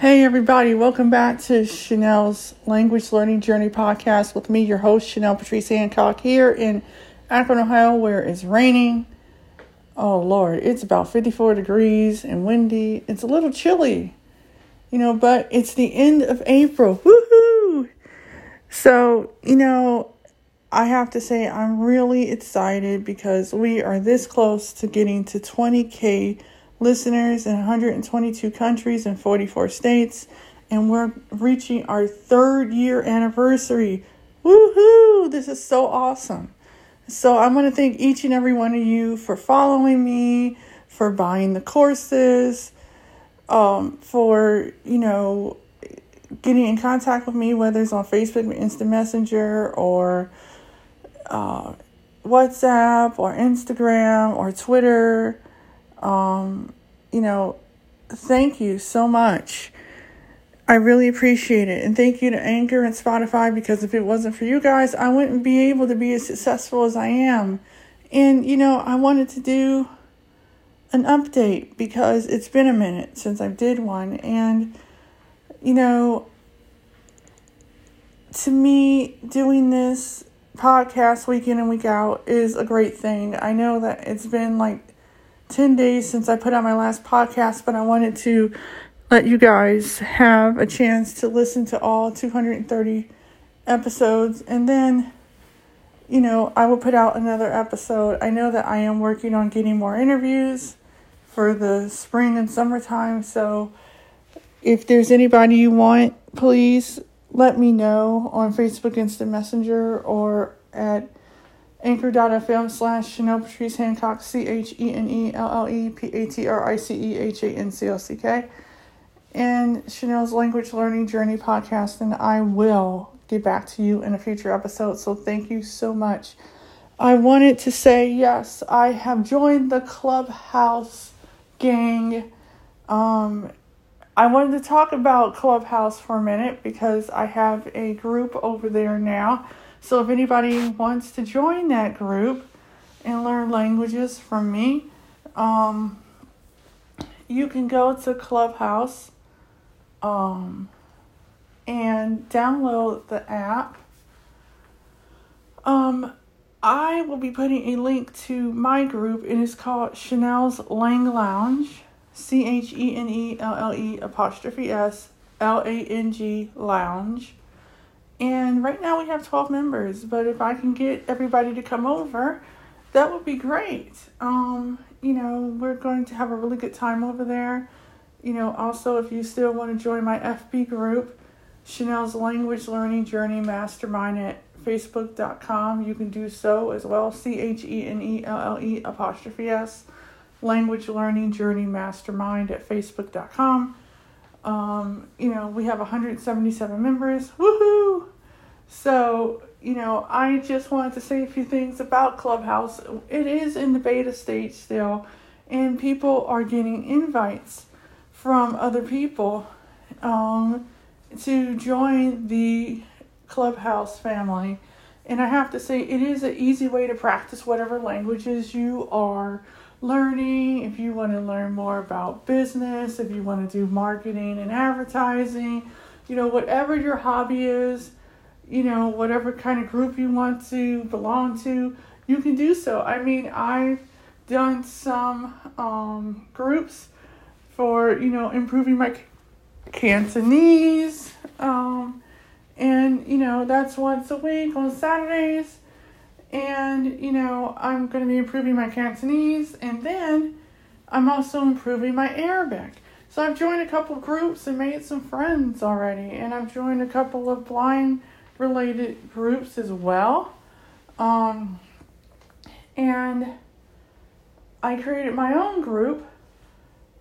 Hey, everybody, welcome back to Chenelle's Language Learning Journey podcast with me, your host, Chenelle Patrice Hancock, here in Akron, Ohio, where it's raining. Oh, Lord, it's about 54 degrees and windy. It's a little chilly, you know, but it's the end of April. Woohoo! So, you know, I have to say, I'm really excited because we are this close to getting to 20K listeners in 122 countries and 44 states, and we're reaching our third year anniversary. Woohoo! This is so awesome. So, I want to thank each and every one of you for following me, for buying the courses, um, for, you know, getting in contact with me, whether it's on Facebook, Instant Messenger, or uh, WhatsApp, or Instagram, or Twitter um, you know, thank you so much. I really appreciate it. And thank you to Anchor and Spotify because if it wasn't for you guys, I wouldn't be able to be as successful as I am. And, you know, I wanted to do an update because it's been a minute since I did one. And, you know, to me, doing this podcast week in and week out is a great thing. I know that it's been like 10 days since I put out my last podcast, but I wanted to let you guys have a chance to listen to all 230 episodes. And then, you know, I will put out another episode. I know that I am working on getting more interviews for the spring and summertime. So if there's anybody you want, please let me know on Facebook Instant Messenger or at anchor.fm slash Chenelle Patrice Hancock, C H E N E L L E P A T R I C E H A N C O C K, and Chenelle's Language Learning Journey podcast. And I will get back to you in a future episode. So thank you so much. I wanted to say yes, I have joined the Clubhouse gang. Um, I wanted to talk about Clubhouse for a minute because I have a group over there now so if anybody wants to join that group and learn languages from me, um, you can go to Clubhouse um, and download the app. Um, I will be putting a link to my group. It is called Chenelle's Lang Lounge. C H E N E L L E apostrophe S L A N G Lounge. And right now we have 12 members, but if I can get everybody to come over, that would be great. Um, you know, we're going to have a really good time over there. You know, also, if you still want to join my FB group, Chenelle's Language Learning Journey Mastermind at facebook.com, you can do so as well. C H E N E L L E apostrophe S, Language Learning Journey Mastermind at facebook.com. Um, you know, we have 177 members. Woohoo! So, you know, I just wanted to say a few things about Clubhouse. It is in the beta stage still, and people are getting invites from other people um, to join the Clubhouse family. And I have to say, it is an easy way to practice whatever languages you are learning, if you want to learn more about business, if you want to do marketing and advertising, you know, whatever your hobby is, you know, whatever kind of group you want to belong to, you can do so. I mean, I've done some um, groups for, you know, improving my Cantonese. Um, and, you know, that's once a week on Saturdays and you know I'm going to be improving my Cantonese, and then I'm also improving my Arabic. So I've joined a couple groups and made some friends already, and I've joined a couple of blind related groups as well. Um, and I created my own group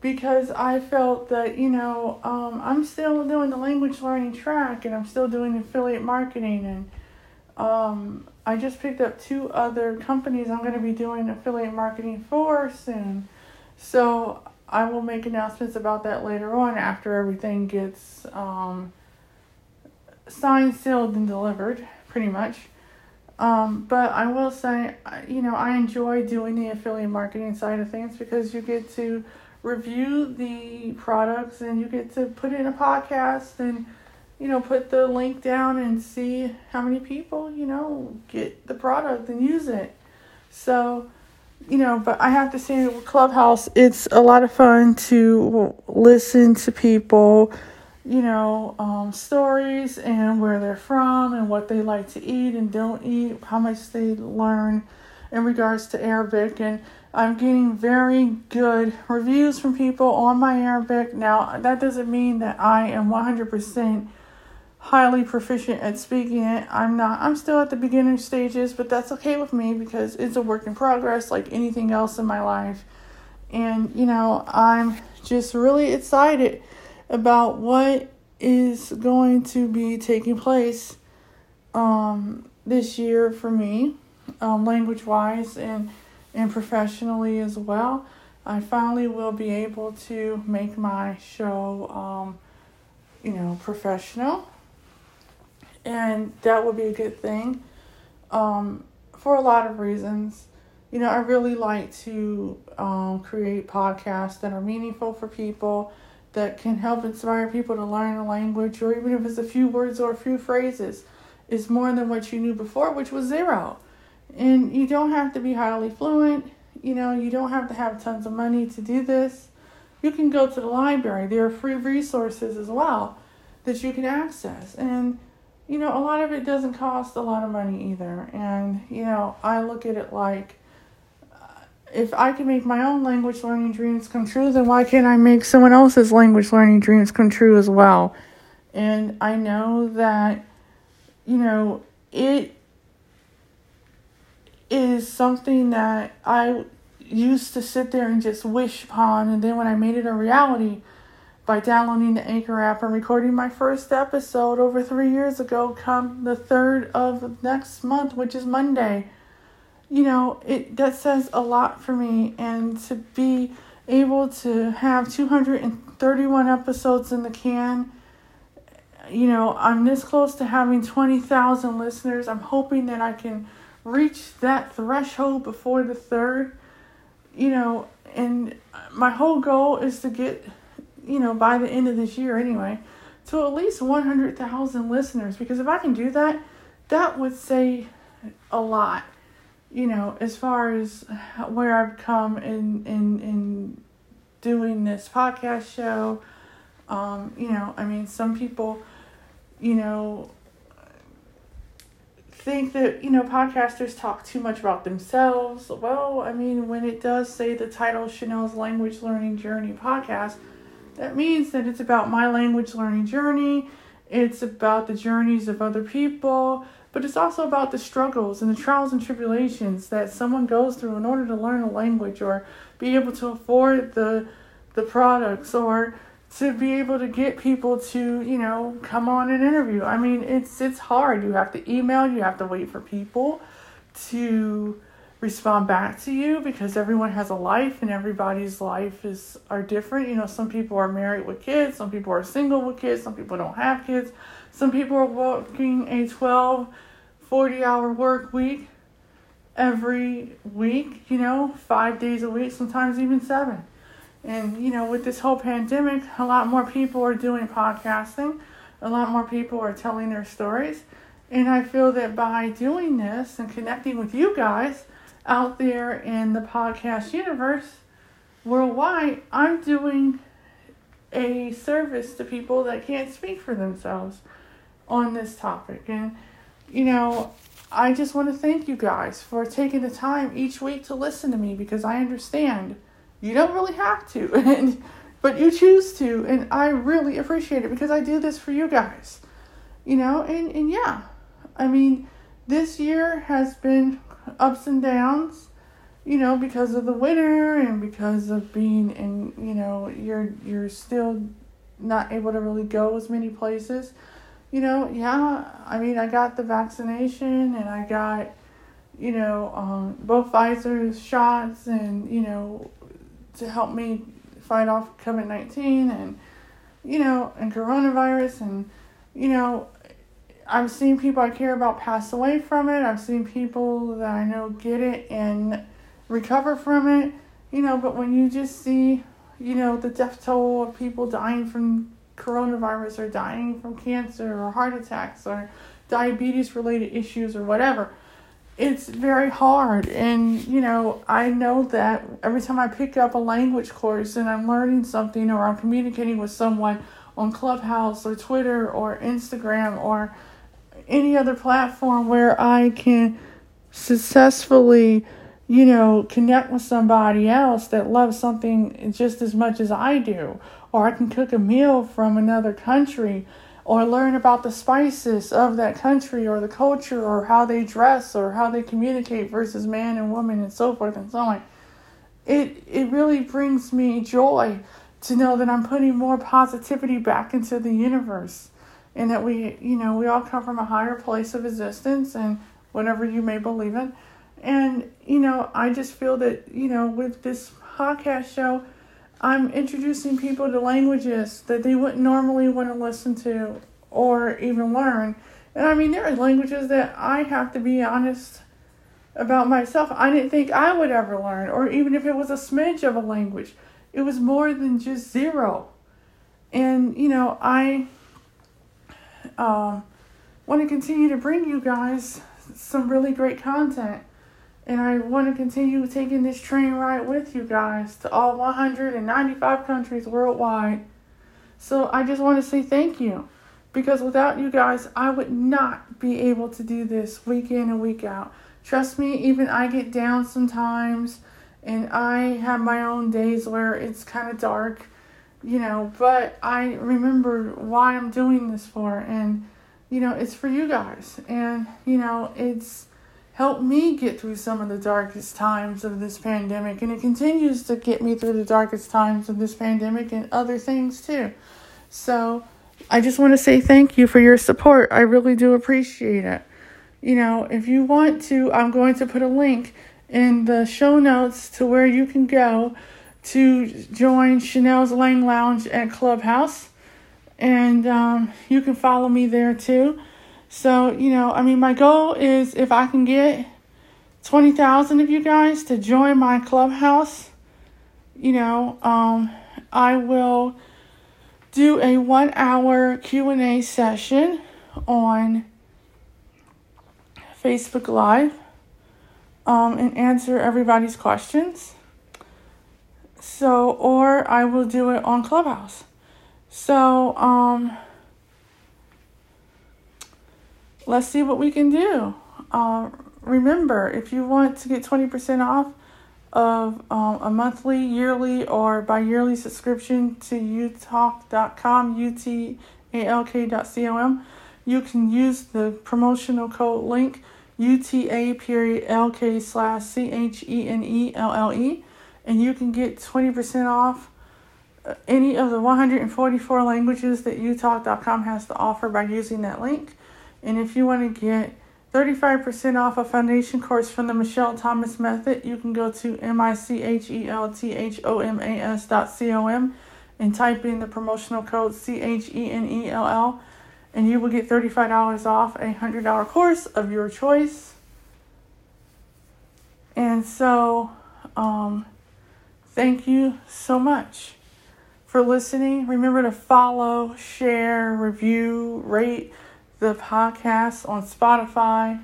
because I felt that, you know, um, I'm still doing the language learning track and I'm still doing affiliate marketing and um, I just picked up two other companies I'm going to be doing affiliate marketing for soon. So I will make announcements about that later on after everything gets um, signed, sealed, and delivered, pretty much. Um, but I will say, you know, I enjoy doing the affiliate marketing side of things because you get to review the products and you get to put in a podcast and you know put the link down and see how many people you know get the product and use it so you know but i have to say clubhouse it's a lot of fun to listen to people you know um, stories and where they're from and what they like to eat and don't eat how much they learn in regards to arabic and I'm getting very good reviews from people on my Arabic. Now, that doesn't mean that I am 100% highly proficient at speaking it. I'm not. I'm still at the beginner stages, but that's okay with me because it's a work in progress like anything else in my life. And, you know, I'm just really excited about what is going to be taking place um, this year for me, um, language wise and and professionally as well. I finally will be able to make my show, um, you know, professional, and that will be a good thing um, for a lot of reasons. You know, I really like to um, create podcasts that are meaningful for people, that can help inspire people to learn a language, or even if it's a few words or a few phrases, is more than what you knew before, which was zero. And you don't have to be highly fluent. You know, you don't have to have tons of money to do this. You can go to the library. There are free resources as well that you can access. And, you know, a lot of it doesn't cost a lot of money either. And, you know, I look at it like if I can make my own language learning dreams come true, then why can't I make someone else's language learning dreams come true as well? And I know that, you know, it is something that I used to sit there and just wish upon. And then when I made it a reality by downloading the Anchor app and recording my first episode over three years ago, come the third of next month, which is Monday, you know, it that says a lot for me. And to be able to have 231 episodes in the can. You know, I'm this close to having 20,000 listeners. I'm hoping that I can reach that threshold before the third, you know, and my whole goal is to get, you know, by the end of this year anyway, to at least 100,000 listeners because if I can do that, that would say a lot, you know, as far as where I've come in in in doing this podcast show. Um, you know, I mean, some people, you know, think that you know podcasters talk too much about themselves. Well, I mean, when it does say the title Chenelle's Language Learning Journey podcast, that means that it's about my language learning journey. It's about the journeys of other people, but it's also about the struggles and the trials and tribulations that someone goes through in order to learn a language or be able to afford the the products or to be able to get people to you know come on an interview. I mean it's it's hard. You have to email you have to wait for people to respond back to you because everyone has a life and everybody's life is are different. You know some people are married with kids some people are single with kids some people don't have kids. Some people are working a 12 40 hour work week every week you know five days a week sometimes even seven. And, you know, with this whole pandemic, a lot more people are doing podcasting, a lot more people are telling their stories. And I feel that by doing this and connecting with you guys out there in the podcast universe worldwide, I'm doing a service to people that can't speak for themselves on this topic. And, you know, I just want to thank you guys for taking the time each week to listen to me because I understand you don't really have to, and but you choose to, and I really appreciate it because I do this for you guys. You know, and, and yeah. I mean, this year has been ups and downs, you know, because of the winter and because of being in, you know, you're you're still not able to really go as many places. You know, yeah, I mean, I got the vaccination and I got, you know, um, both Pfizer shots and, you know, to help me fight off COVID 19 and, you know, and coronavirus. And, you know, I've seen people I care about pass away from it. I've seen people that I know get it and recover from it, you know, but when you just see, you know, the death toll of people dying from coronavirus or dying from cancer or heart attacks or diabetes related issues or whatever. It's very hard. And, you know, I know that every time I pick up a language course and I'm learning something or I'm communicating with someone on Clubhouse or Twitter or Instagram or any other platform where I can successfully you know, connect with somebody else that loves something just as much as I do. Or I can cook a meal from another country or learn about the spices of that country or the culture or how they dress or how they communicate versus man and woman and so forth and so on. It it really brings me joy to know that I'm putting more positivity back into the universe and that we, you know, we all come from a higher place of existence and whatever you may believe in and, you know, I just feel that, you know, with this podcast show, I'm introducing people to languages that they wouldn't normally want to listen to or even learn. And I mean, there are languages that I have to be honest about myself. I didn't think I would ever learn, or even if it was a smidge of a language, it was more than just zero. And, you know, I um, want to continue to bring you guys some really great content. And I want to continue taking this train ride with you guys to all 195 countries worldwide. So I just want to say thank you. Because without you guys, I would not be able to do this week in and week out. Trust me, even I get down sometimes and I have my own days where it's kind of dark, you know, but I remember why I'm doing this for. And, you know, it's for you guys. And, you know, it's helped me get through some of the darkest times of this pandemic, and it continues to get me through the darkest times of this pandemic and other things too. So, I just want to say thank you for your support. I really do appreciate it. You know, if you want to, I'm going to put a link in the show notes to where you can go to join Chenelle's Lang Lounge at Clubhouse. And um, you can follow me there too. So, you know, I mean, my goal is if I can get 20,000 of you guys to join my clubhouse, you know, um, I will do a one hour Q&A session on Facebook Live um, and answer everybody's questions. So, or I will do it on Clubhouse. So, um, let's see what we can do. Uh, remember, if you want to get 20% off of um, a monthly, yearly, or bi yearly subscription to utalk.com, utalk.com, you can use the promotional code link UTA period LK slash C H E N E L L E, and you can get 20% off uh, any of the 144 languages that utalk.com has to offer by using that link. And if you want to get 35% off a foundation course from the Michel Thomas Method, you can go to M-I-C-H-E-L-T-H-O-M-A-S dot C-O-M and type in the promotional code C-H-E-N-E-L-L and you will get $35 off a $100 course of your choice. And so, um, thank you so much for listening. Remember to follow, share, review, rate, the podcast on Spotify,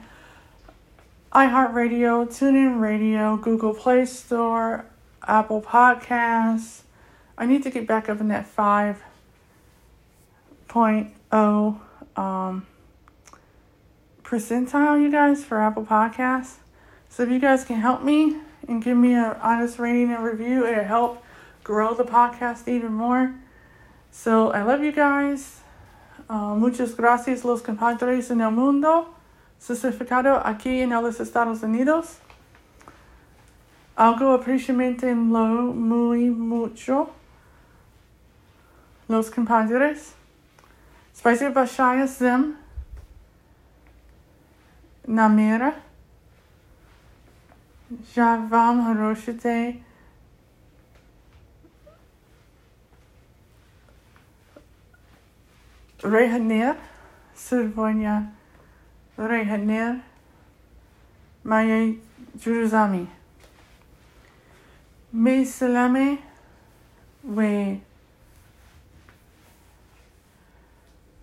iHeartRadio, TuneIn Radio, Google Play Store, Apple Podcasts. I need to get back up in that 5.0 um, percentile, you guys, for Apple Podcasts. So if you guys can help me and give me an honest rating and review, it'll help grow the podcast even more. So I love you guys. Uh, muchas gracias los compadres en el mundo, certificado aquí en los Estados Unidos. Algo apreciamente lo muy mucho. Los compadres. Spicy Bashaya Zim. Namira. Javam Haroshite. Rehanir, Sylwania Rehanir, Maya Juruzami. Mesalame we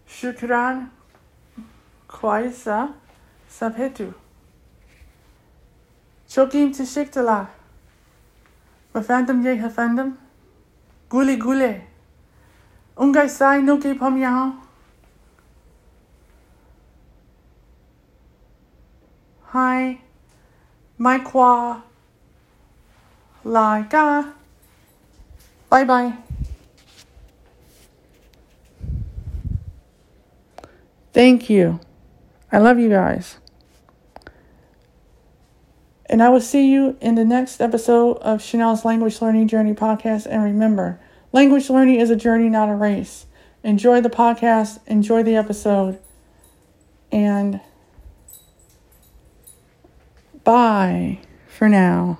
shukran kwaisa sabhetu. Chokim tishiktala. Bafandam ye hafandam. Gule gule. Ungai sai no ke pamyao. Hi. My qua. La ga. Bye bye. Thank you. I love you guys. And I will see you in the next episode of Chenelle's Language Learning Journey podcast. And remember, language learning is a journey, not a race. Enjoy the podcast, enjoy the episode, and bye for now.